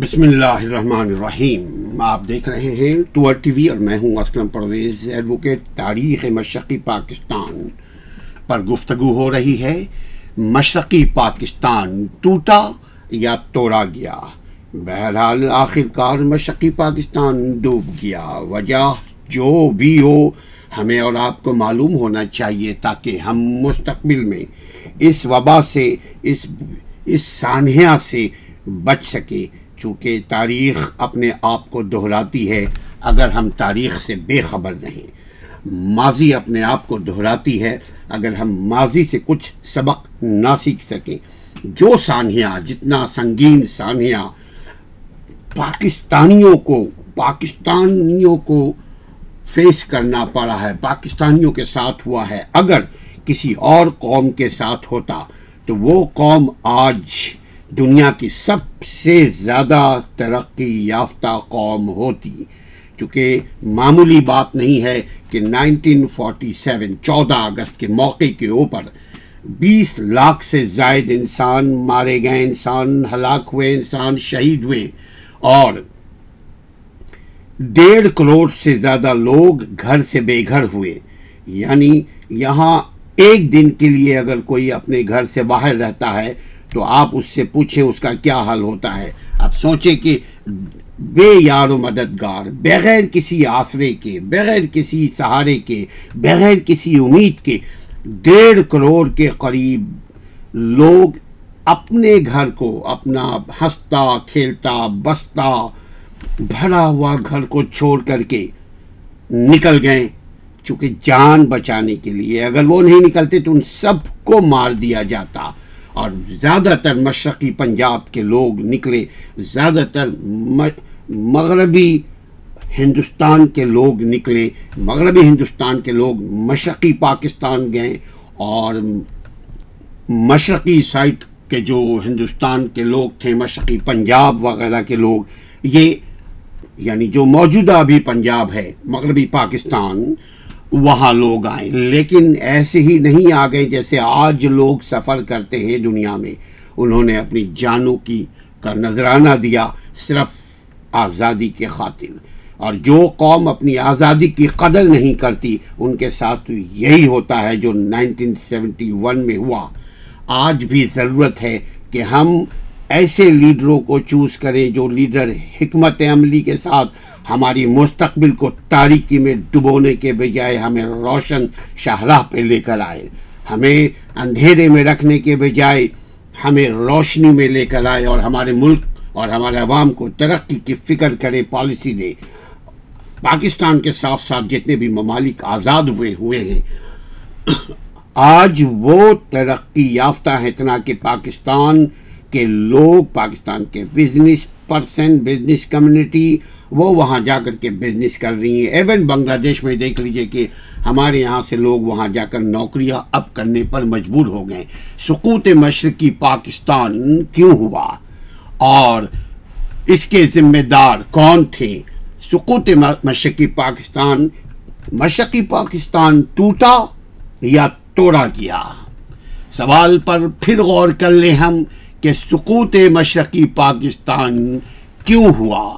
بسم اللہ الرحمن الرحیم۔ آپ دیکھ رہے ہیں ٹور ٹی وی اور میں ہوں اسلم پرویز ایڈوکیٹ تاریخ مشرقی پاکستان پر گفتگو ہو رہی ہے۔ مشرقی پاکستان ٹوٹا یا توڑا گیا؟ بہرحال آخر کار مشرقی پاکستان ڈوب گیا۔ وجہ جو بھی ہو، ہمیں اور آپ کو معلوم ہونا چاہیے تاکہ ہم مستقبل میں اس وبا سے، اس اس سانحہ سے بچ سکے چونکہ تاریخ اپنے آپ کو دہراتی ہے، اگر ہم تاریخ سے بے خبر نہیں، ماضی اپنے آپ کو دہراتی ہے، اگر ہم ماضی سے کچھ سبق نہ سیکھ سکیں۔ جو سانحہ جتنا سنگین سانحہ پاکستانیوں کو پاکستانیوں کو فیس کرنا پڑا ہے، پاکستانیوں کے ساتھ ہوا ہے۔ اگر کسی اور قوم کے ساتھ ہوتا، تو وہ قوم آج دنیا کی سب سے زیادہ ترقی یافتہ قوم ہوتی۔ چونکہ معمولی بات نہیں ہے کہ نائنٹین فورٹی سیون چودہ اگست کے موقع کے اوپر بیس لاکھ سے زائد انسان مارے گئے، انسان ہلاک ہوئے، انسان شہید ہوئے۔ اور ڈیڑھ کروڑ سے زیادہ لوگ گھر سے بے گھر ہوئے۔ یعنی یہاں ایک دن کے لیے اگر کوئی اپنے گھر سے باہر رہتا ہے تو آپ اس سے پوچھیں اس کا کیا حل ہوتا ہے۔ اب سوچیں کہ بے یار و مددگار، بغیر کسی آسرے کے، بغیر کسی سہارے کے، بغیر کسی امید کے ڈیڑھ کروڑ کے قریب لوگ اپنے گھر کو، اپنا ہنستا، کھیلتا، بستا، بھرا ہوا گھر کو چھوڑ کر کے نکل گئے۔ چونکہ جان بچانے کے لیے اگر وہ نہیں نکلتے تو ان سب کو مار دیا جاتا۔ اور زیادہ تر مشرقی پنجاب کے لوگ نکلے زیادہ تر مغربی ہندوستان کے لوگ نکلے، مغربی ہندوستان کے لوگ مشرقی پاکستان گئے اور مشرقی سائٹ کے جو ہندوستان کے لوگ تھے، مشرقی پنجاب وغیرہ کے لوگ، یہ یعنی جو موجودہ ابھی پنجاب ہے، مغربی پاکستان وہاں لوگ آئے۔ لیکن ایسے ہی نہیں آ گئے جیسے آج لوگ سفر کرتے ہیں دنیا میں۔ انہوں نے اپنی جانوں کی کا نذرانہ دیا صرف آزادی کے خاطر۔ اور جو قوم اپنی آزادی کی قدر نہیں کرتی، ان کے ساتھ یہی ہوتا ہے جو نائنٹین سیونٹی ون میں ہوا۔ آج بھی ضرورت ہے کہ ہم ایسے لیڈروں کو چوز کریں جو لیڈر حکمت عملی کے ساتھ ہماری مستقبل کو تاریکی میں ڈبونے کے بجائے ہمیں روشن شاہراہ پہ لے کر آئے۔ ہمیں اندھیرے میں رکھنے کے بجائے ہمیں روشنی میں لے کر آئے اور ہمارے ملک اور ہمارے عوام کو ترقی کی فکر کرے، پالیسی دے۔ پاکستان کے ساتھ ساتھ جتنے بھی ممالک آزاد ہوئے ہوئے ہیں، آج وہ ترقی یافتہ ہے اتنا کہ پاکستان کے لوگ پاکستان کے بزنس پرسن بزنس کمیونٹی وہ وہاں جا کر کے بزنس کر رہی ہیں۔ ایون بنگلہ دیش میں دیکھ لیجیے کہ ہمارے یہاں سے لوگ وہاں جا کر نوکریاں اب کرنے پر مجبور ہو گئے۔ سقوط مشرقی پاکستان کیوں ہوا؟ اور اس کے ذمہ دار کون تھے؟ سقوط مشرقی پاکستان مشرقی پاکستان ٹوٹا یا توڑا گیا؟ سوال پر پھر غور کر لیں ہم۔ کہ سقوط مشرقی پاکستان کیوں ہوا؟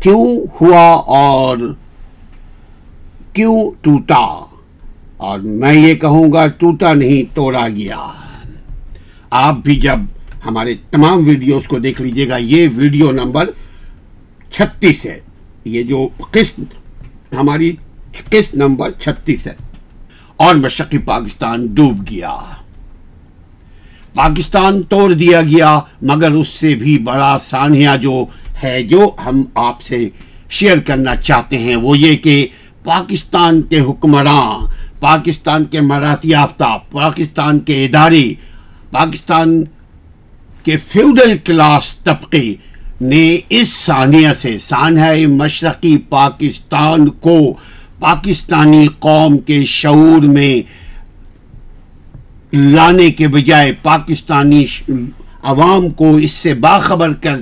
کیوں ہوا اور کیوں ٹوٹا؟ اور میں یہ کہوں گا ٹوٹا نہیں، توڑا گیا۔ آپ بھی جب ہمارے تمام ویڈیوز کو دیکھ لیجیے گا، یہ ویڈیو نمبر چھتیس ہے۔ یہ جو قسط، ہماری قسط نمبر چھتیس ہے۔ اور مشرقی پاکستان ڈوب گیا۔ پاکستان توڑ دیا گیا، مگر اس سے بھی بڑا سانحہ جو ہے، جو ہم آپ سے شیئر کرنا چاہتے ہیں، وہ یہ کہ پاکستان کے حکمراں، پاکستان کے مراتی یافتہ پاکستان کے ادارے، پاکستان کے فیوڈل کلاس طبقے نے اس سانحہ سے، سانحہ مشرقی پاکستان کو پاکستانی قوم کے شعور میں لانے کے بجائے پاکستانی عوام کو اس سے باخبر کر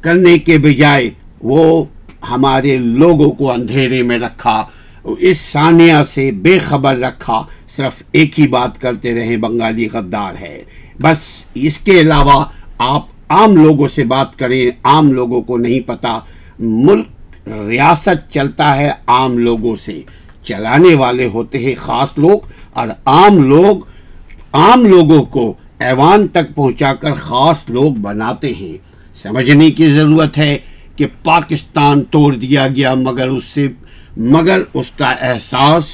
کرنے کے بجائے وہ ہمارے لوگوں کو اندھیرے میں رکھا، اس ثانیہ سے بے خبر رکھا، صرف ایک ہی بات کرتے رہے، بنگالی غدار ہے۔ بس اس کے علاوہ آپ عام لوگوں سے بات کریں، عام لوگوں کو نہیں پتا، ملک ریاست چلتا ہے عام لوگوں سے۔ چلانے والے ہوتے ہیں خاص لوگ اور عام لوگ، عام لوگوں کو ایوان تک پہنچا کر خاص لوگ بناتے ہیں۔ سمجھنے کی ضرورت ہے کہ پاکستان توڑ دیا گیا، مگر اس سے، مگر اس کا احساس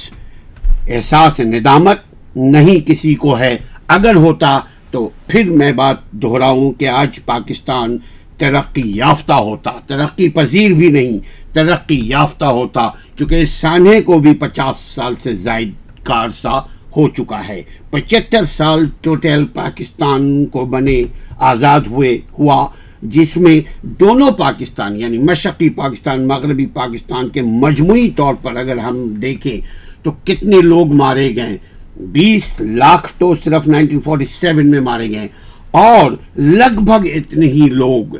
احساس ندامت نہیں کسی کو ہے۔ اگر ہوتا تو پھر میں بات دہراؤں کہ آج پاکستان ترقی یافتہ ہوتا۔ ترقی پذیر بھی نہیں، ترقی یافتہ ہوتا، چونکہ اس سانحے کو بھی پچاس سال سے زائد کا ہو چکا ہے۔ پچہتر سال ٹوٹل پاکستان کو بنے آزاد ہوئے ہوا، جس میں دونوں پاکستان یعنی مشرقی پاکستان، مغربی پاکستان کے مجموعی طور پر اگر ہم دیکھیں تو کتنے لوگ مارے گئے۔ بیس لاکھ تو صرف نائنٹین فورٹی سیون میں مارے گئے۔ اور لگ بھگ اتنے ہی لوگ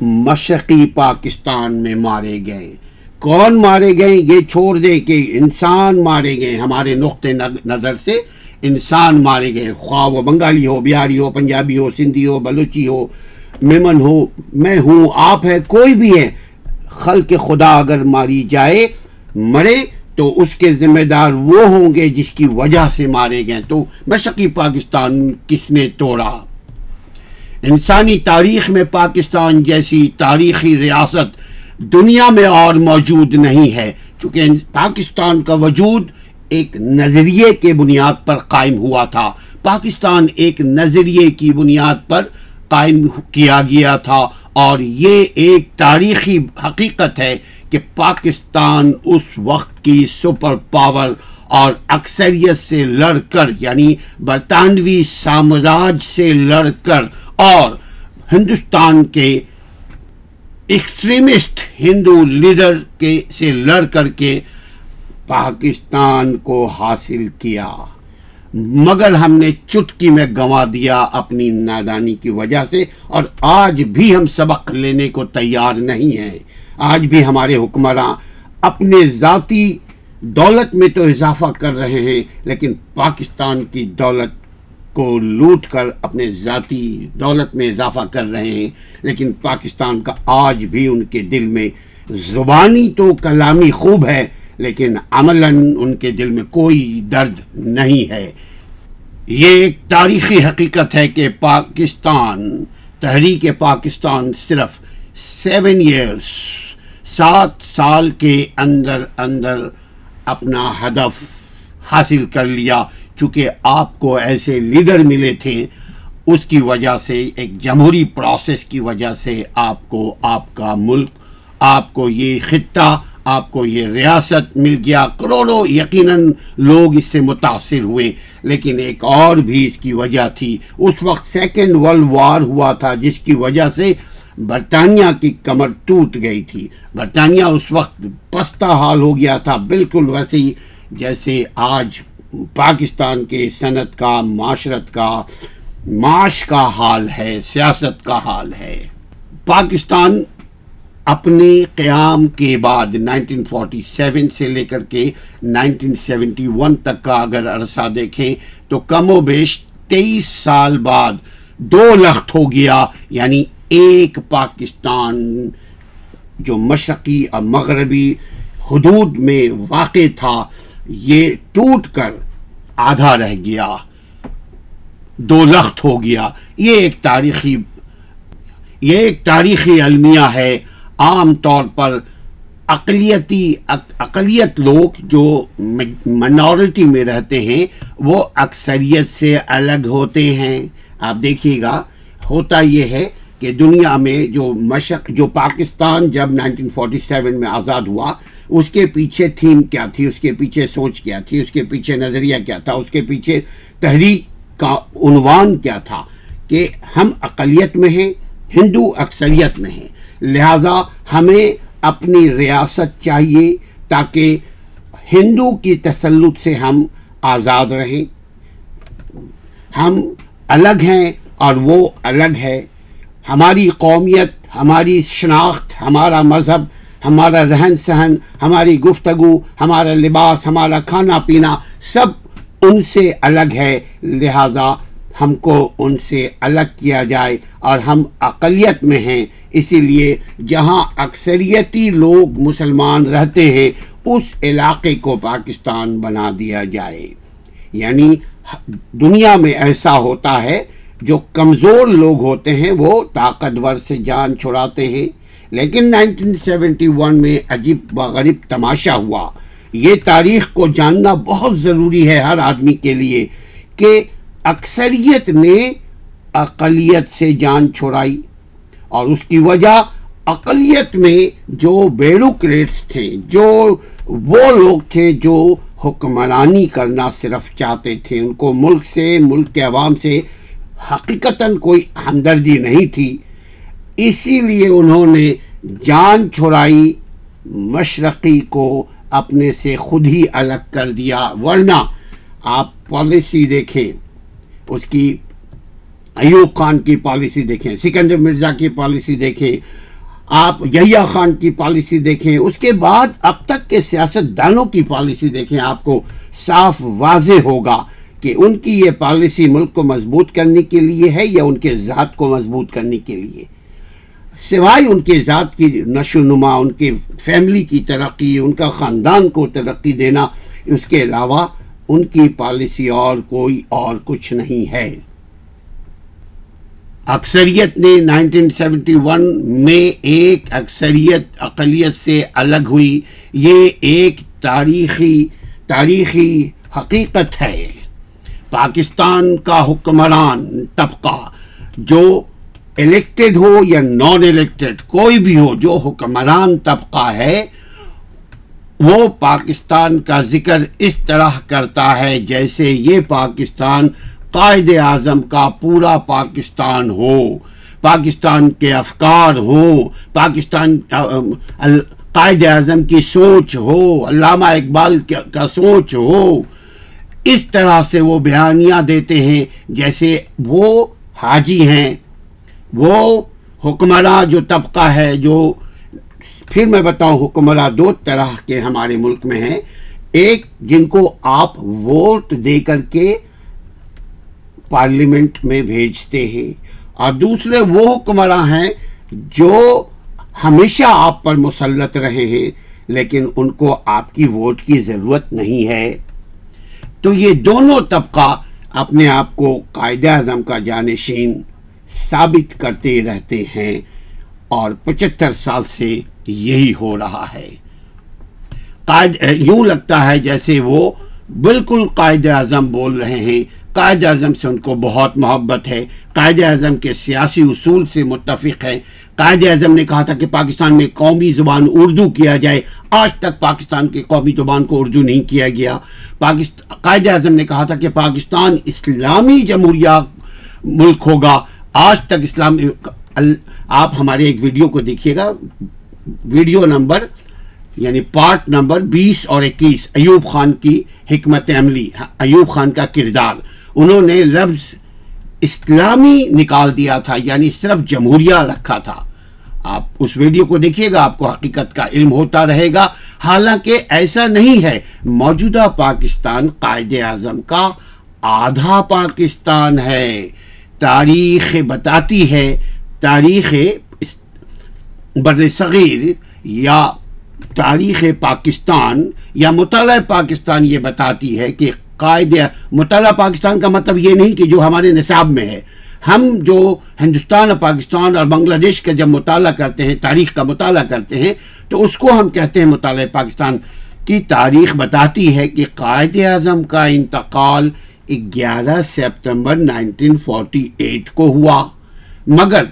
مشرقی پاکستان میں مارے گئے۔ کون مارے گئے؟ یہ چھوڑ دے کہ انسان مارے گئے ہمارے نقطۂ نظر سے انسان مارے گئے خواہ وہ بنگالی ہو، بہاری ہو، پنجابی ہو، سندھی ہو، بلوچی ہو، میمن ہو، میں ہوں، آپ ہے کوئی بھی ہے خلق خدا اگر ماری جائے، مرے، تو اس کے ذمہ دار وہ ہوں گے جس کی وجہ سے مارے گئے تو مشقی پاکستان کس نے توڑا؟ انسانی تاریخ میں پاکستان جیسی تاریخی ریاست دنیا میں اور موجود نہیں ہے، چونکہ پاکستان کا وجود ایک نظریے کے بنیاد پر قائم ہوا تھا۔ پاکستان ایک نظریے کی بنیاد پر قائم کیا گیا تھا۔ اور یہ ایک تاریخی حقیقت ہے کہ پاکستان اس وقت کی سپر پاور اور اکثریت سے لڑ کر یعنی برطانوی سامراج سے لڑ کر، اور ہندوستان کے ایکسٹریمسٹ ہندو لیڈر کے سے لڑ کر کے پاکستان کو حاصل کیا مگر ہم نے چٹکی میں گنوا دیا اپنی نادانی کی وجہ سے اور آج بھی ہم سبق لینے کو تیار نہیں ہیں آج بھی ہمارے حکمراں اپنے ذاتی دولت میں تو اضافہ کر رہے ہیں لیکن پاکستان کی دولت کو لوٹ کر اپنے ذاتی دولت میں اضافہ کر رہے ہیں، لیکن پاکستان کا آج بھی ان کے دل میں زبانی تو کلامی خوب ہے، لیکن عملاً ان کے دل میں کوئی درد نہیں ہے۔ یہ ایک تاریخی حقیقت ہے کہ پاکستان، تحریک پاکستان صرف سیون ایئرس سات سال کے اندر اندر اپنا ہدف حاصل کر لیا۔ چونکہ آپ کو ایسے لیڈر ملے تھے، اس کی وجہ سے، ایک جمہوری پروسیس کی وجہ سے آپ کو، آپ کا ملک، آپ کو یہ خطہ، آپ کو یہ ریاست مل گیا۔ کروڑوں یقیناً لوگ اس سے متاثر ہوئے۔ لیکن ایک اور بھی اس کی وجہ تھی۔ اس وقت سیکنڈ ورلڈ وار ہوا تھا، جس کی وجہ سے برطانیہ کی کمر ٹوٹ گئی تھی۔ برطانیہ اس وقت پستہ حال ہو گیا تھا، بالکل ویسے ہی جیسے آج پاکستان کے صنعت کا، معاشرت کا، معاش کا حال ہے، سیاست کا حال ہے۔ پاکستان اپنے قیام کے بعد 1947 سے لے کر کے 1971 تک کا اگر عرصہ دیکھیں تو کم و بیش تیئیس سال بعد دو لخت ہو گیا یعنی ایک پاکستان جو مشرقی اور مغربی حدود میں واقع تھا۔ یہ ٹوٹ کر آدھا رہ گیا، دو لخت ہو گیا۔ یہ ایک تاریخی، یہ ایک تاریخی المیہ ہے۔ عام طور پر اقلیتی، اقلیت لوگ جو منورٹی میں رہتے ہیں، وہ اکثریت سے الگ ہوتے ہیں۔ آپ دیکھیے گا، ہوتا یہ ہے کہ دنیا میں جو مشق، جو پاکستان جب 1947 میں آزاد ہوا اس کے پیچھے تھیم کیا تھی؟ اس کے پیچھے سوچ کیا تھی؟ اس کے پیچھے نظریہ کیا تھا؟ اس کے پیچھے تحریک کا عنوان کیا تھا کہ ہم اقلیت میں ہیں، ہندو اکثریت میں ہیں۔ لہذا ہمیں اپنی ریاست چاہیے تاکہ ہندو کی تسلط سے ہم آزاد رہیں۔ ہم الگ ہیں اور وہ الگ ہے۔ ہماری قومیت، ہماری شناخت، ہمارا مذہب ہمارا رہن سہن، ہماری گفتگو، ہمارا لباس، ہمارا کھانا پینا سب ان سے الگ ہے۔ لہذا ہم کو ان سے الگ کیا جائے اور ہم اقلیت میں ہیں۔ اسی لیے جہاں اکثریتی لوگ مسلمان رہتے ہیں، اس علاقے کو پاکستان بنا دیا جائے۔ یعنی دنیا میں ایسا ہوتا ہے، جو کمزور لوگ ہوتے ہیں، وہ طاقتور سے جان چھڑاتے ہیں۔ لیکن 1971 میں عجیب و غریب تماشا ہوا۔ یہ تاریخ کو جاننا بہت ضروری ہے ہر آدمی کے لیے کہ اکثریت نے اقلیت سے جان چھوڑائی اور اس کی وجہ اقلیت میں جو بیروکریٹس تھے، جو وہ لوگ تھے جو حکمرانی کرنا صرف چاہتے تھے۔ ان کو ملک سے، ملک کے عوام سے حقیقتاً کوئی ہمدردی نہیں تھی۔ اسی لیے انہوں نے جان چھڑائی، مشرقی کو اپنے سے خود ہی الگ کر دیا، ورنہ آپ پالیسی دیکھیں، اس کی ایوب خان کی پالیسی دیکھیں، سکندر مرزا کی پالیسی دیکھیں، آپ یحییٰ خان کی پالیسی دیکھیں، اس کے بعد اب تک کے سیاست دانوں کی پالیسی دیکھیں، آپ کو صاف واضح ہوگا کہ ان کی یہ پالیسی ملک کو مضبوط کرنے کے لیے ہے یا ان کے ذات کو مضبوط کرنے کے لیے۔ سوائے ان کے ذات کی نشو نما، ان کے فیملی کی ترقی، ان کا خاندان کو ترقی دینا، اس کے علاوہ ان کی پالیسی اور کوئی اور کچھ نہیں ہے۔ اکثریت نے 1971 میں ایک اکثریت اقلیت سے الگ ہوئی۔ یہ ایک تاریخی تاریخی حقیقت ہے۔ پاکستان کا حکمران طبقہ جو الیکٹڈ ہو یا نان الیکٹڈ کوئی بھی ہو، جو حکمران طبقہ ہے، وہ پاکستان کا ذکر اس طرح کرتا ہے جیسے یہ پاکستان قائد اعظم کا پورا پاکستان ہو، پاکستان کے افکار ہو، پاکستان قائد اعظم کی سوچ ہو، علامہ اقبال کا سوچ ہو۔ اس طرح سے وہ بیانیاں دیتے ہیں جیسے وہ حاجی ہیں۔ وہ حکمراں جو طبقہ ہے، جو پھر میں بتاؤں حکمراں دو طرح کے ہمارے ملک میں ہیں۔ ایک جن کو آپ ووٹ دے کر کے پارلیمنٹ میں بھیجتے ہیں، اور دوسرے وہ حکمراں ہیں جو ہمیشہ آپ پر مسلط رہے ہیں، لیکن ان کو آپ کی ووٹ کی ضرورت نہیں ہے۔ تو یہ دونوں طبقہ اپنے آپ کو قائد اعظم کا جانشین ثابت کرتے رہتے ہیں اور پچہتر سال سے یہی ہو رہا ہے۔ قائد، یوں لگتا ہے جیسے وہ بالکل قائد اعظم بول رہے ہیں۔ قائد اعظم سے ان کو بہت محبت ہے۔ قائد اعظم کے سیاسی اصول سے متفق ہے قائد اعظم نے کہا تھا کہ پاکستان میں قومی زبان اردو کیا جائے۔ آج تک پاکستان کی قومی زبان کو اردو نہیں کیا گیا۔ قائد اعظم نے کہا تھا کہ پاکستان اسلامی جمہوریہ ملک ہوگا۔ آج تک اسلام، آپ ہمارے ایک ویڈیو کو دیکھیے گا۔ ویڈیو نمبر یعنی پارٹ نمبر بیس اور اکیس، ایوب خان کی حکمت عملی، ایوب خان کا کردار۔ انہوں نے لفظ اسلامی نکال دیا تھا یعنی صرف جمہوریہ رکھا تھا۔ آپ اس ویڈیو کو دیکھیے گا، آپ کو حقیقت کا علم ہوتا رہے گا۔ حالانکہ ایسا نہیں ہے، موجودہ پاکستان قائد اعظم کا آدھا پاکستان ہے۔ تاریخ بتاتی ہے، تاریخ بر صغیر یا تاریخ پاکستان یا مطالعہ پاکستان یہ بتاتی ہے کہ قائد مطالعہ پاکستان کا مطلب یہ نہیں کہ جو ہمارے نصاب میں ہے۔ ہم جو ہندوستان اور پاکستان اور بنگلہ دیش کا جب مطالعہ کرتے ہیں، تاریخ کا مطالعہ کرتے ہیں، تو اس کو ہم کہتے ہیں مطالعہ پاکستان۔ کی تاریخ بتاتی ہے کہ قائد اعظم کا انتقال گیارہ سپتمبر نائنٹین فورٹی ایٹ کو ہوا۔ مگر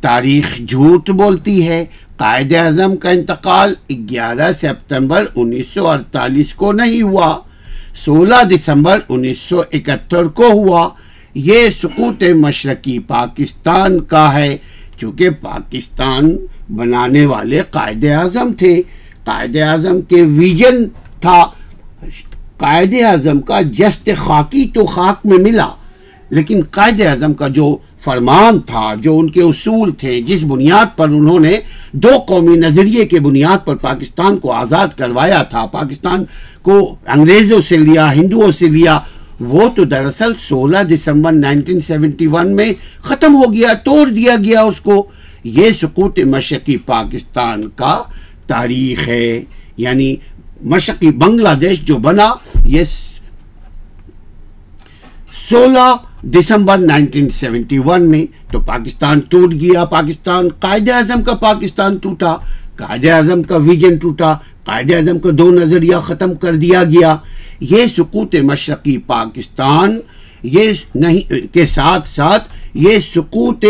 تاریخ جھوٹ بولتی ہے۔ قائد اعظم کا انتقال گیارہ سپتمبر انیس سو اڑتالیس کو نہیں ہوا۔ سولہ دسمبر انیس سو اکہتر کو ہوا۔ یہ سقوط مشرقی پاکستان کا ہے، چونکہ پاکستان بنانے والے قائد اعظم تھے۔ قائد اعظم کے ویژن تھا۔ قائد اعظم کا جست خاکی تو خاک میں ملا، لیکن قائد اعظم کا جو فرمان تھا، جو ان کے اصول تھے، جس بنیاد پر انہوں نے دو قومی نظریے کے بنیاد پر پاکستان کو آزاد کروایا تھا، پاکستان کو انگریزوں سے لیا، ہندوؤں سے لیا، وہ تو دراصل سولہ دسمبر نائنٹین سیونٹی ون میں ختم ہو گیا، توڑ دیا گیا اس کو۔ یہ سقوط مشرقی پاکستان کا تاریخ ہے یعنی مشرقی بنگلہ دیش جو بنا یہ سولہ دسمبر نائنٹین سیونٹی ون میں تو پاکستان ٹوٹ گیا پاکستان قائد اعظم کا پاکستان ٹوٹا قائد اعظم کا ویژن ٹوٹا قائد اعظم کا دو نظریہ ختم کر دیا گیا یہ سقوط مشرقی پاکستان یہ نہیں کے ساتھ ساتھ یہ سقوط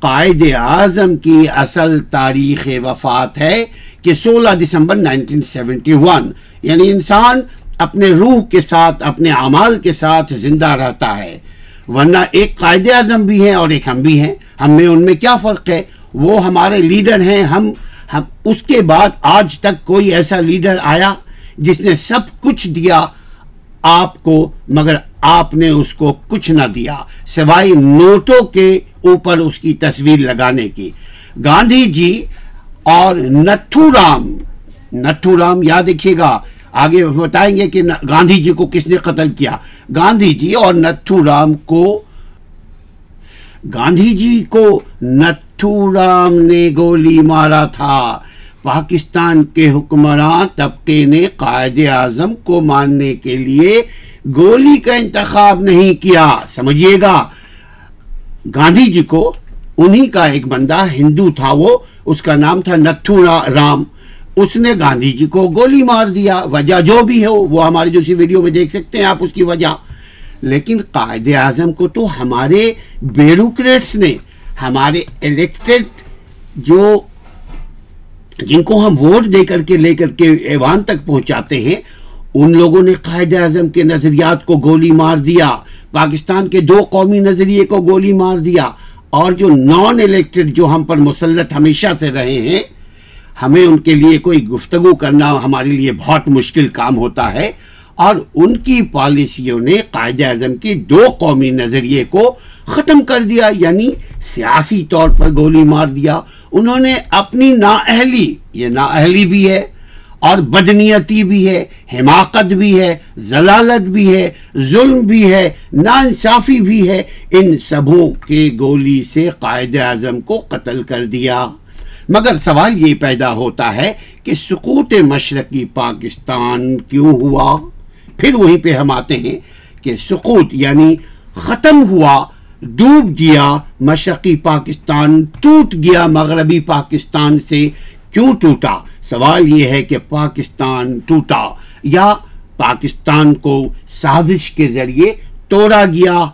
قائد اعظم کی اصل تاریخ وفات ہے کہ سولہ دسمبر نائنٹین سیونٹی ون یعنی انسان اپنے روح کے ساتھ، اپنے اعمال کے ساتھ زندہ رہتا ہے۔ ورنہ ایک قائد اعظم بھی ہیں اور ایک ہم بھی ہیں۔ ہم میں، ان میں کیا فرق ہے؟ وہ ہمارے لیڈر ہیں۔ ہم ہم، اس کے بعد آج تک کوئی ایسا لیڈر آیا جس نے سب کچھ دیا آپ کو، مگر آپ نے اس کو کچھ نہ دیا، سوائے نوٹوں کے اوپر اس کی تصویر لگانے کی۔ گاندھی جی اور نتھو رام نتھو رام، یاد رکھیے گا، آگے بتائیں گے کہ گاندھی جی کو کس نے قتل کیا۔ گاندھی جی اور نتھو رام کو، گاندھی جی کو نتھو رام نے گولی مارا تھا۔ پاکستان کے حکمران طبقے نے قائد اعظم کو ماننے کے لیے گولی کا انتخاب نہیں کیا۔ سمجھیے گا، گاندھی جی کو انہی کا ایک بندہ ہندو تھا، وہ اس کا نام تھا نتھو رام۔ اس نے گاندھی جی کو گولی مار دیا۔ وجہ جو بھی ہو، وہ ہماری جو سی ویڈیو میں دیکھ سکتے ہیں آپ اس کی وجہ۔ لیکن قائد اعظم کو تو ہمارے بیروکریٹس نے، ہمارے الیکٹڈ جو، جن کو ہم ووٹ دے کر کے، لے کر کے ایوان تک پہنچاتے ہیں، ان لوگوں نے قائد اعظم کے نظریات کو گولی مار دیا۔ پاکستان کے دو قومی نظریے کو گولی مار دیا۔ اور جو نان الیکٹڈ جو ہم پر مسلط ہمیشہ سے رہے ہیں، ہمیں ان کے لیے کوئی گفتگو کرنا ہمارے لیے بہت مشکل کام ہوتا ہے۔ اور ان کی پالیسیوں نے قائد اعظم کی دو قومی نظریے کو ختم کر دیا یعنی سیاسی طور پر گولی مار دیا۔ انہوں نے اپنی نااہلی، یہ نااہلی بھی ہے اور بدنیتی بھی ہے، حماقت بھی ہے زلالت بھی ہے، ظلم بھی ہے نانصافی بھی ہے۔ ان سبوں کے گولی سے قائد اعظم کو قتل کر دیا۔ مگر سوال یہ پیدا ہوتا ہے کہ سقوط مشرقی پاکستان کیوں ہوا؟ پھر وہیں پہ ہم آتے ہیں کہ سقوط یعنی ختم ہوا، ڈوب گیا، مشرقی پاکستان ٹوٹ گیا، مغربی پاکستان سے کیوں ٹوٹا؟ سوال یہ ہے کہ پاکستان ٹوٹا یا پاکستان کو سازش کے ذریعے توڑا گیا؟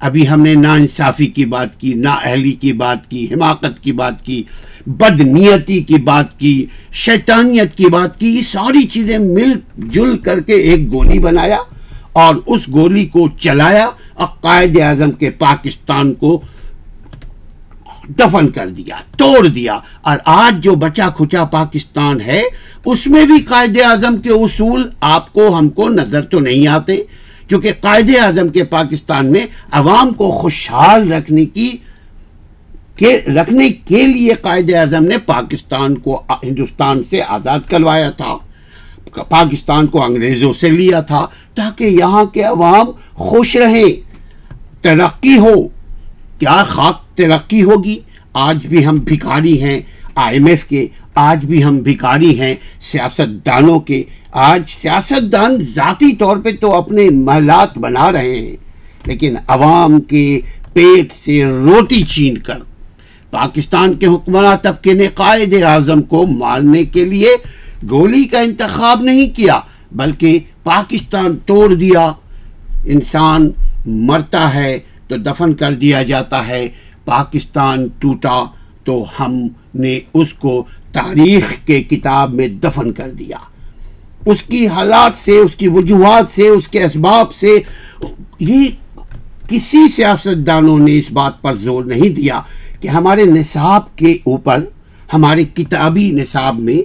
ابھی ہم نے نا انصافی کی بات کی، نا اہلی کی بات کی، حماقت کی بات کی، بد نیتی کی بات کی، شیطانیت کی بات کی، یہ ساری چیزیں مل جل کر کے ایک گولی بنایا اور اس گولی کو چلایا اور قائد اعظم کے پاکستان کو دفن کر دیا، توڑ دیا۔ اور آج جو بچا کھچا پاکستان ہے، اس میں بھی قائد اعظم کے اصول آپ کو، ہم کو نظر تو نہیں آتے۔ چونکہ قائد اعظم کے پاکستان میں عوام کو خوشحال رکھنے کی رکھنے کے لیے قائد اعظم نے پاکستان کو، ہندوستان سے آزاد کروایا تھا۔ پاکستان کو انگریزوں سے لیا تھا تاکہ یہاں کے عوام خوش رہیں، ترقی ہو۔ کیا خاک ترقی ہوگی۔ آج بھی ہم بھکاری ہیں آئی ایم ایف کے۔ آج بھی ہم بھکاری ہیں سیاست دانوں کے۔ آج سیاست دان ذاتی طور پہ تو اپنے محلات بنا رہے ہیں، لیکن عوام کے پیٹ سے روٹی چھین کر۔ پاکستان کے حکمراں طبقے نے قائد اعظم کو مارنے کے لیے گولی کا انتخاب نہیں کیا، بلکہ پاکستان توڑ دیا۔ انسان مرتا ہے تو دفن کر دیا جاتا ہے۔ پاکستان ٹوٹا تو ہم نے اس کو تاریخ کے کتاب میں دفن کر دیا۔ اس کی حالات سے، اس کی وجوہات سے، اس کے اسباب سے، یہ کسی سیاست دانوں نے اس بات پر زور نہیں دیا کہ ہمارے نصاب کے اوپر، ہمارے کتابی نصاب میں،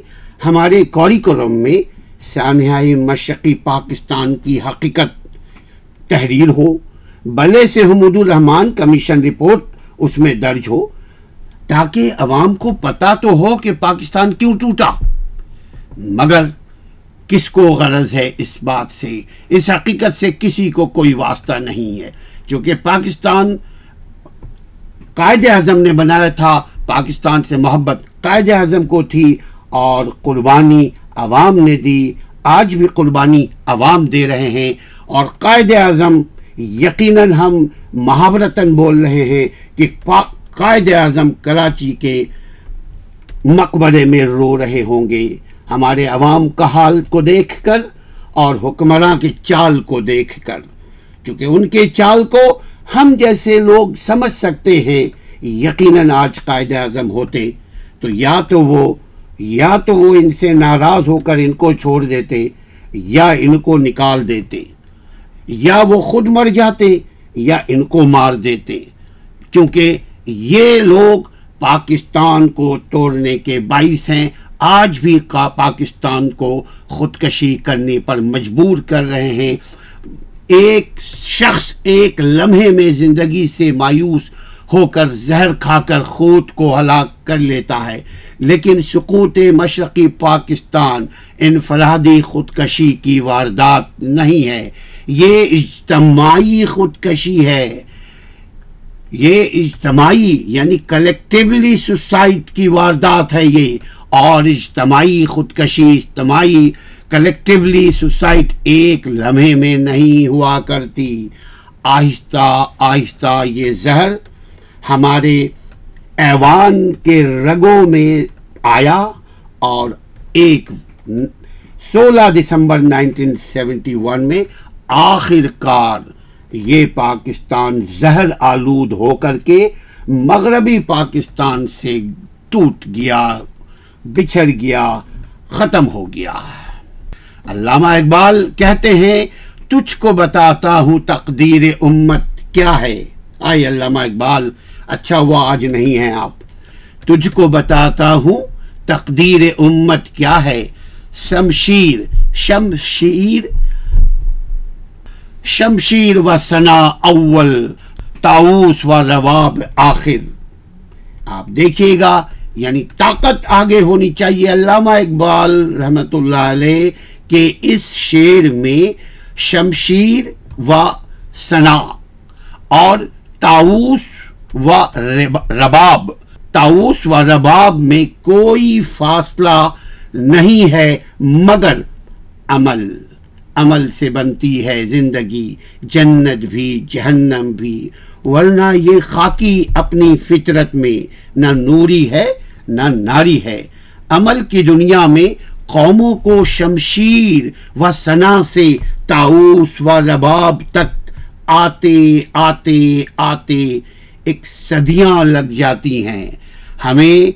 ہمارے کوریکولم میں سانحائی مشقی پاکستان کی حقیقت تحریر ہو۔ بلے سے حمود الرحمان کمیشن رپورٹ اس میں درج ہو تاکہ عوام کو پتا تو ہو کہ پاکستان کیوں ٹوٹا۔ مگر کس کو غرض ہے اس بات سے، اس حقیقت سے کسی کو کوئی واسطہ نہیں ہے۔ چونکہ پاکستان قائد اعظم نے بنایا تھا، پاکستان سے محبت قائد اعظم کو تھی اور قربانی عوام نے دی۔ آج بھی قربانی عوام دے رہے ہیں اور قائد اعظم یقیناً ہم محاورتاً بول رہے ہیں کہ پاک قائد اعظم کراچی کے مقبرے میں رو رہے ہوں گے۔ ہمارے عوام کا حال کو دیکھ کر اور حکمراں کی چال کو دیکھ کر۔ کیونکہ ان کے چال کو ہم جیسے لوگ سمجھ سکتے ہیں، یقیناً آج قائد اعظم ہوتے۔ تو یا تو وہ، یا تو وہ ان سے ناراض ہو کر ان کو چھوڑ دیتے، یا ان کو نکال دیتے۔ یا وہ خود مر جاتے یا ان کو مار دیتے۔ کیونکہ یہ لوگ پاکستان کو توڑنے کے باعث ہیں، آج بھی پاکستان کو خودکشی کرنے پر مجبور کر رہے ہیں۔ ایک شخص ایک لمحے میں زندگی سے مایوس ہو کر زہر کھا کر خود کو ہلاک کر لیتا ہے۔ لیکن سقوط مشرقی پاکستان انفرادی خودکشی کی واردات نہیں ہے۔ یہ اجتماعی خودکشی ہے۔ یہ اجتماعی یعنی کلیکٹیولی سوسائٹ کی واردات ہے یہ۔ اور اجتماعی خودکشی، اجتماعی کلیکٹیولی سوسائٹ ایک لمحے میں نہیں ہوا کرتی۔ آہستہ آہستہ یہ زہر ہمارے ایوان کے رگوں میں آیا اور ایک سولہ دسمبر نائنٹین سیونٹی ون میں آخر کار یہ پاکستان زہر آلود ہو کر کے مغربی پاکستان سے ٹوٹ گیا، بچھڑ گیا، ختم ہو گیا۔ علامہ اقبال کہتے ہیں، تجھ کو بتاتا ہوں تقدیر امت کیا ہے۔ آئے علامہ اقبال اچھا وہ آج نہیں ہے آپ۔ تجھ کو بتاتا ہوں تقدیر امت کیا ہے۔ شمشیر شمشیر شمشیر و سنا اول تاؤس و رواب آخر۔ آپ دیکھیے گا یعنی طاقت آگے ہونی چاہیے۔ علامہ اقبال رحمت اللہ علیہ کہ اس شیر میں شمشیر و سنا اور تاؤس و رباب تاؤس و رباب میں کوئی فاصلہ نہیں ہے مگر عمل۔ عمل سے بنتی ہے زندگی، جنت بھی، جہنم بھی۔ ورنہ یہ خاکی اپنی فطرت میں نہ نوری ہے، نہ ناری ہے۔ عمل کی دنیا میں قوموں کو شمشیر و سنا سے تاؤس و رباب تک آتے آتے آتے ایک صدیاں لگ جاتی ہیں۔ ہمیں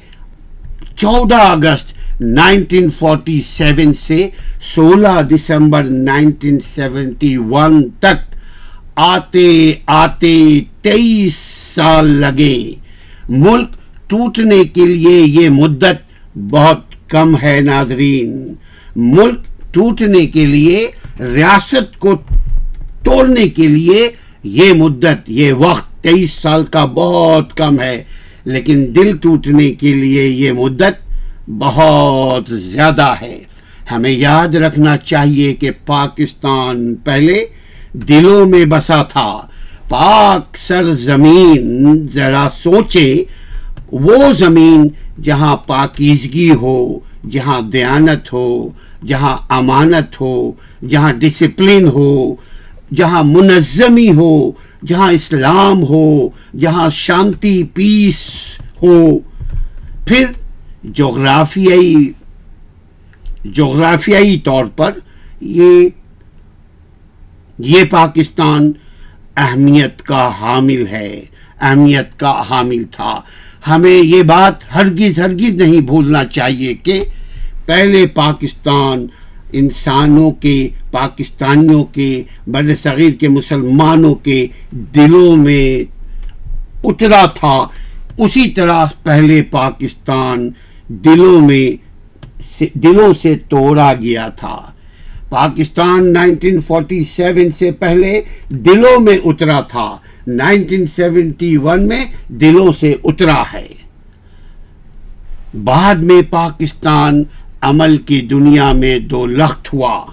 چودہ اگست نائنٹین فورٹی سیون سے سولہ دسمبر نائنٹین سیونٹی ون تک آتے آتے تیئیس سال لگے۔ ملک ٹوٹنے کے لیے یہ مدت بہت کم ہے ناظرین۔ ملک ٹوٹنے کے لیے، ریاست کو توڑنے کے لیے یہ مدت، یہ وقت تیئیس سال کا بہت کم ہے۔ لیکن دل ٹوٹنے کے لیے یہ مدت بہت زیادہ ہے۔ ہمیں یاد رکھنا چاہیے کہ پاکستان پہلے دلوں میں بسا تھا۔ پاک سر زمین ذرا سوچیں وہ زمین جہاں پاکیزگی ہو، جہاں دیانت ہو، جہاں امانت ہو، جہاں ڈسپلن ہو، جہاں منظمی ہو، جہاں اسلام ہو، جہاں شانتی، پیس ہو۔ پھر جغرافیائی جغرافیائی طور پر یہ یہ پاکستان اہمیت کا حامل ہے، اہمیت کا حامل تھا۔ ہمیں یہ بات ہرگز ہرگز نہیں بھولنا چاہیے کہ پہلے پاکستان انسانوں کے، پاکستانیوں کے بر صغیر کے مسلمانوں کے دلوں میں اترا تھا۔ اسی طرح پہلے پاکستان دلوں میں دلوں سے توڑا گیا تھا۔ پاکستان نائنٹین فورٹی سیون سے پہلے دلوں میں اترا تھا۔ نائنٹین سیونٹی ون میں دلوں سے اترا ہے۔ بعد میں پاکستان عمل کی دنیا میں دو لخت ہوا۔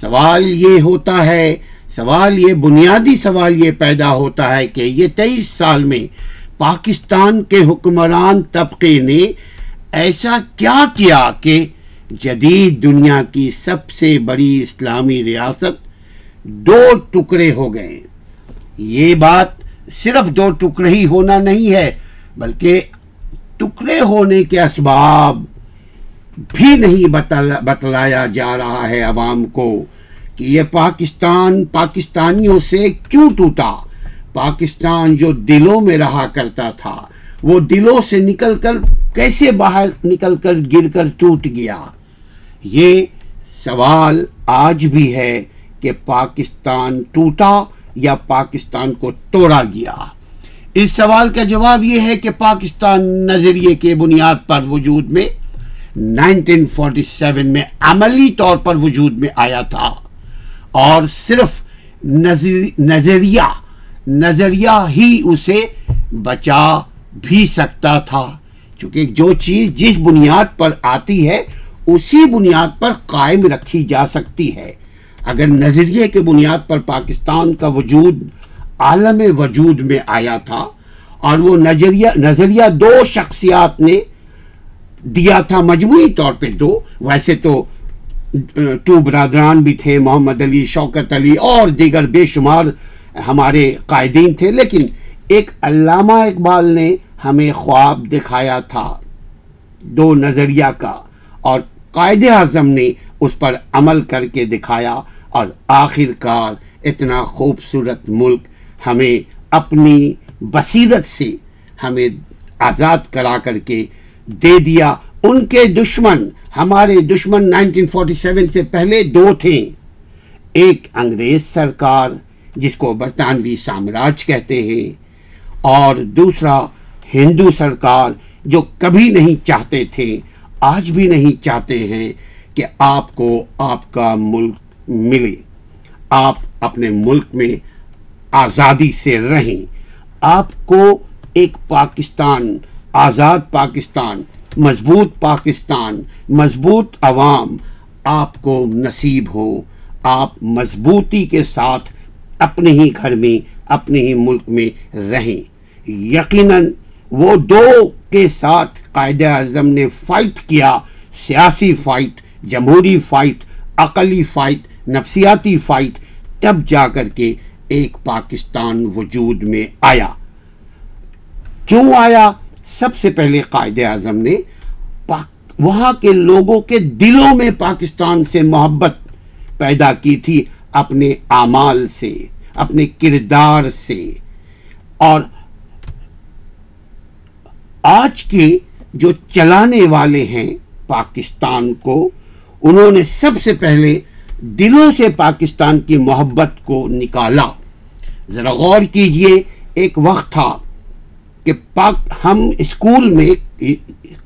سوال یہ ہوتا ہے سوال یہ بنیادی سوال یہ پیدا ہوتا ہے کہ یہ تیئیس سال میں پاکستان کے حکمران طبقے نے ایسا کیا کیا کہ جدید دنیا کی سب سے بڑی اسلامی ریاست دو ٹکڑے ہو گئے یہ بات صرف دو ٹکڑے ہی ہونا نہیں ہے، بلکہ ٹکڑے ہونے کے اسباب بھی نہیں بتلایا جا رہا ہے عوام کو کہ یہ پاکستان پاکستانیوں سے کیوں ٹوٹا۔ پاکستان جو دلوں میں رہا کرتا تھا وہ دلوں سے نکل کر کیسے باہر نکل کر گر کر ٹوٹ گیا؟ یہ سوال آج بھی ہے کہ پاکستان ٹوٹا یا پاکستان کو توڑا گیا؟ اس سوال کا جواب یہ ہے کہ پاکستان نظریے کے بنیاد پر وجود میں نائنٹین فورٹی سیون میں عملی طور پر وجود میں آیا تھا اور صرف نظریہ نظریہ ہی اسے بچا بھی سکتا تھا۔ چونکہ جو چیز جس بنیاد پر آتی ہے، اسی بنیاد پر قائم رکھی جا سکتی ہے۔ اگر نظریے کے بنیاد پر پاکستان کا وجود عالم وجود میں آیا تھا، اور وہ نظریہ نظریہ دو شخصیات نے دیا تھا مجموعی طور پہ دو، ویسے تو ٹو برادران بھی تھے، محمد علی، شوکت علی، اور دیگر بے شمار ہمارے قائدین تھے، لیکن ایک علامہ اقبال نے ہمیں خواب دکھایا تھا۔ دو نظریہ کا اور قائد اعظم نے اس پر عمل کر کے دکھایا اور آخر کار اتنا خوبصورت ملک ہمیں اپنی بصیرت سے ہمیں آزاد کرا کر کے دے دیا۔ ان کے دشمن ہمارے دشمن 1947 سے پہلے دو تھے۔ ایک انگریز سرکار جس کو برطانوی سامراج کہتے ہیں اور دوسرا ہندو سرکار جو کبھی نہیں چاہتے تھے، آج بھی نہیں چاہتے ہیں کہ آپ کو آپ کا ملک ملے۔ آپ اپنے ملک میں آزادی سے رہیں۔ آپ کو ایک پاکستان، آزاد پاکستان، مضبوط پاکستان، مضبوط عوام آپ کو نصیب ہو۔ آپ مضبوطی کے ساتھ اپنے ہی گھر میں، اپنے ہی ملک میں رہیں۔ یقیناً وہ دو کے ساتھ قائد اعظم نے فائٹ کیا، سیاسی فائٹ جمہوری فائٹ عقلی فائٹ نفسیاتی فائٹ تب جا کر کے ایک پاکستان وجود میں آیا۔ کیوں آیا؟ سب سے پہلے قائد اعظم نے وہاں کے لوگوں کے دلوں میں پاکستان سے محبت پیدا کی تھی اپنے اعمال سے، اپنے کردار سے۔ اور آج کے جو چلانے والے ہیں پاکستان کو، انہوں نے سب سے پہلے دلوں سے پاکستان کی محبت کو نکالا۔ ذرا غور کیجیے، ایک وقت تھا کہ پاک، ہم اسکول میں،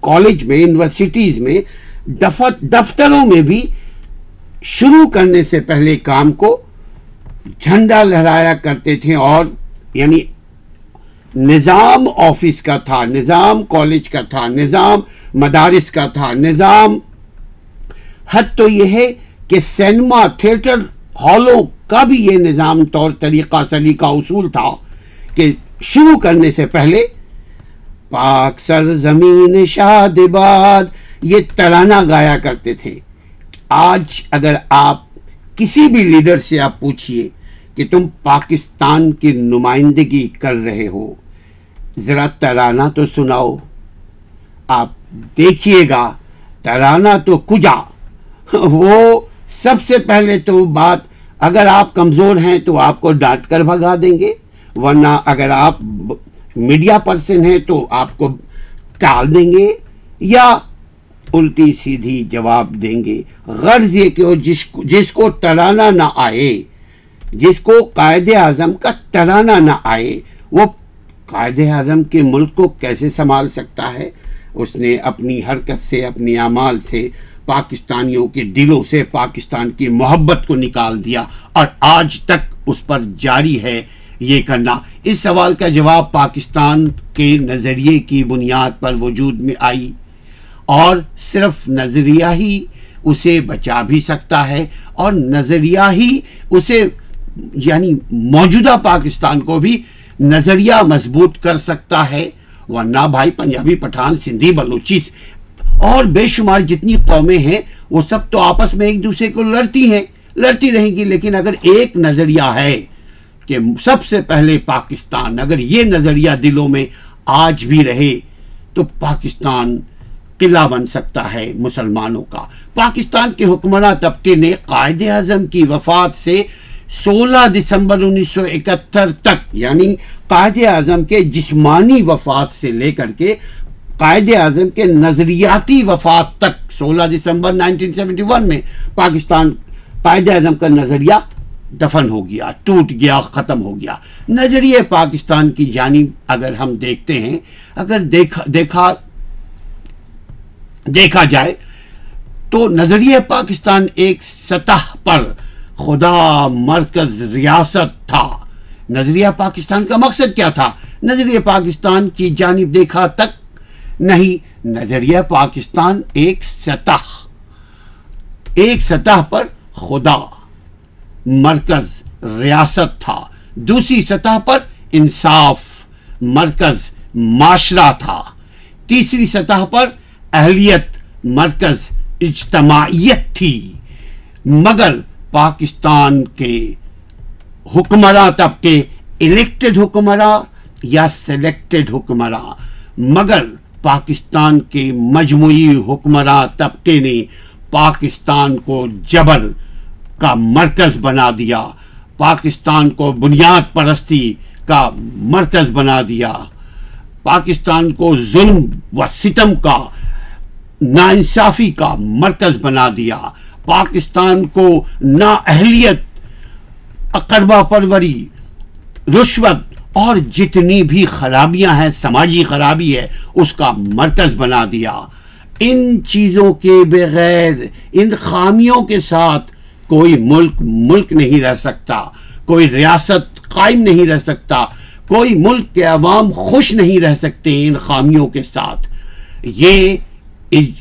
کالج میں، یونیورسٹیز میں دفتروں میں بھی شروع کرنے سے پہلے کام کو جھنڈا لہرایا کرتے تھے اور یعنی نظام آفس کا تھا، نظام کالج کا تھا، نظام مدارس کا تھا، نظام حد تو یہ ہے کہ سینما تھیٹر ہالوں کا بھی یہ نظام طور طریقہ، سلیقہ اصول تھا کہ شروع کرنے سے پہلے پاک سر زمین شاد باد یہ ترانہ گایا کرتے تھے۔ آج اگر آپ کسی بھی لیڈر سے آپ پوچھئے کہ تم پاکستان کی نمائندگی کر رہے ہو۔ ذرا ترانہ تو سناؤ۔ آپ دیکھیے گا، ترانہ تو کجا۔ وہ سب سے پہلے تو بات، اگر آپ کمزور ہیں تو آپ کو ڈانٹ کر بھگا دیں گے، ورنہ اگر آپ میڈیا پرسن ہیں تو آپ کو ٹال دیں گے یا الٹی سیدھی جواب دیں گے۔ غرض یہ کہ جس کو جس کو ترانا نہ آئے جس کو قائد اعظم کا ترانا نہ آئے، وہ قائد اعظم کے ملک کو کیسے سنبھال سکتا ہے؟ اس نے اپنی حرکت سے، اپنی اعمال سے پاکستانیوں کے دلوں سے پاکستان کی محبت کو نکال دیا اور آج تک اس پر جاری ہے یہ کرنا۔ اس سوال کا جواب پاکستان کے نظریے کی بنیاد پر وجود میں آئی اور صرف نظریہ ہی اسے بچا بھی سکتا ہے اور نظریہ ہی اسے یعنی موجودہ پاکستان کو بھی نظریہ مضبوط کر سکتا ہے۔ ورنہ بھائی، پنجابی پٹھان، سندھی، بلوچی، اور بے شمار جتنی قومیں ہیں، وہ سب تو آپس میں ایک دوسرے کو لڑتی ہیں، لڑتی رہیں گی۔ لیکن اگر ایک نظریہ ہے کہ سب سے پہلے پاکستان، اگر یہ نظریہ دلوں میں آج بھی رہے، تو پاکستان قلعہ بن سکتا ہے مسلمانوں کا۔ پاکستان کے حکمراں طبقے نے قائد اعظم کی وفات سے سولہ دسمبر انیس سو اکہتر تک یعنی قائد اعظم کے جسمانی وفات سے لے کر کے قائد اعظم کے نظریاتی وفات تک، سولہ دسمبر نائنٹین سیونٹی ون میں پاکستان قائد اعظم کا نظریہ دفن ہو گیا، ٹوٹ گیا، ختم ہو گیا۔ نظریہ پاکستان کی جانب اگر ہم دیکھتے ہیں، اگر دیکھا دیکھا دیکھا جائے تو نظریہ پاکستان ایک سطح پر خدا مرکز ریاست تھا۔ نظریہ پاکستان کا مقصد کیا تھا؟ نظریہ پاکستان کی جانب دیکھا تک نہیں، نظریہ پاکستان ایک سطح۔ ایک سطح پر خدا مرکز ریاست تھا۔ دوسری سطح پر انصاف مرکز معاشرہ تھا۔ تیسری سطح پر اہلیت مرکز اجتماعیت تھی۔ مگر پاکستان کے حکمراں طبقے الیکٹڈ حکمراں یا سلیکٹڈ حکمراں، مگر پاکستان کے مجموعی حکمراں طبقے نے پاکستان کو جبر کا مرکز بنا دیا، پاکستان کو بنیاد پرستی کا مرکز بنا دیا۔ پاکستان کو ظلم و ستم کا، ناانصافی کا مرکز بنا دیا۔ پاکستان کو نا اہلیت اقربہ پروری، رشوت اور جتنی بھی خرابیاں ہیں، سماجی خرابی ہے، اس کا مرکز بنا دیا۔ ان چیزوں کے بغیر، ان خامیوں کے ساتھ کوئی ملک ملک نہیں رہ سکتا۔ کوئی ریاست قائم نہیں رہ سکتا۔ کوئی ملک کے عوام خوش نہیں رہ سکتے ان خامیوں کے ساتھ۔ یہ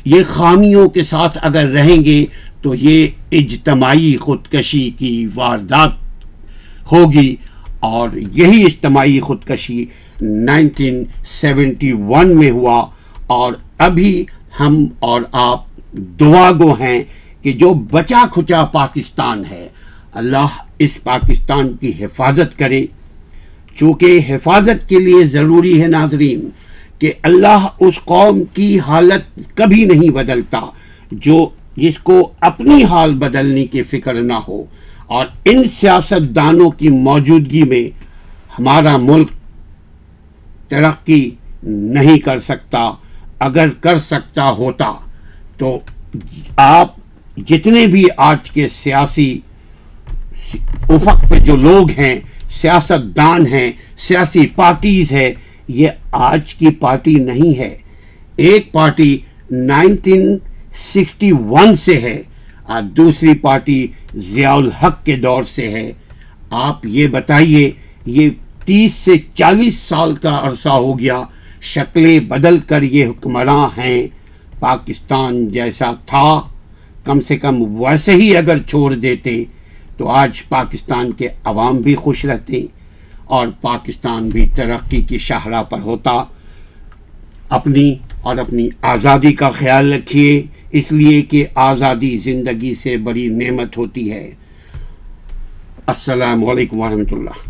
یہ خامیوں کے ساتھ اگر رہیں گے تو یہ اجتماعی خودکشی کی واردات ہوگی اور یہی اجتماعی خودکشی نائنٹین سیونٹی ون میں ہوا اور ابھی ہم اور آپ دعا گو ہیں کہ جو بچا کھچا پاکستان ہے، اللہ اس پاکستان کی حفاظت کرے۔ چونکہ حفاظت کے لیے ضروری ہے ناظرین کہ اللہ اس قوم کی حالت کبھی نہیں بدلتا جو جس کو اپنی حال بدلنے کی فکر نہ ہو اور ان سیاست دانوں کی موجودگی میں ہمارا ملک ترقی نہیں کر سکتا، اگر کر سکتا ہوتا تو آپ جتنے بھی آج کے سیاسی افق پہ جو لوگ ہیں سیاست دان ہیں، سیاسی پارٹیز ہے یہ آج کی پارٹی نہیں ہے۔ ایک پارٹی نائنٹین سکسٹی ون سے ہے اور دوسری پارٹی ضیاء الحق کے دور سے ہے۔ آپ یہ بتائیے، یہ تیس سے چالیس سال کا عرصہ ہو گیا، شکلیں بدل کر یہ حکمراں ہیں۔ پاکستان جیسا تھا، کم سے کم ویسے ہی اگر چھوڑ دیتے، تو آج پاکستان کے عوام بھی خوش رہتے اور پاکستان بھی ترقی کی شاہراہ پر ہوتا۔ اپنی اور اپنی آزادی کا خیال رکھیے۔ اس لیے کہ آزادی زندگی سے بڑی نعمت ہوتی ہے۔ السلام علیکم ورحمۃ اللہ۔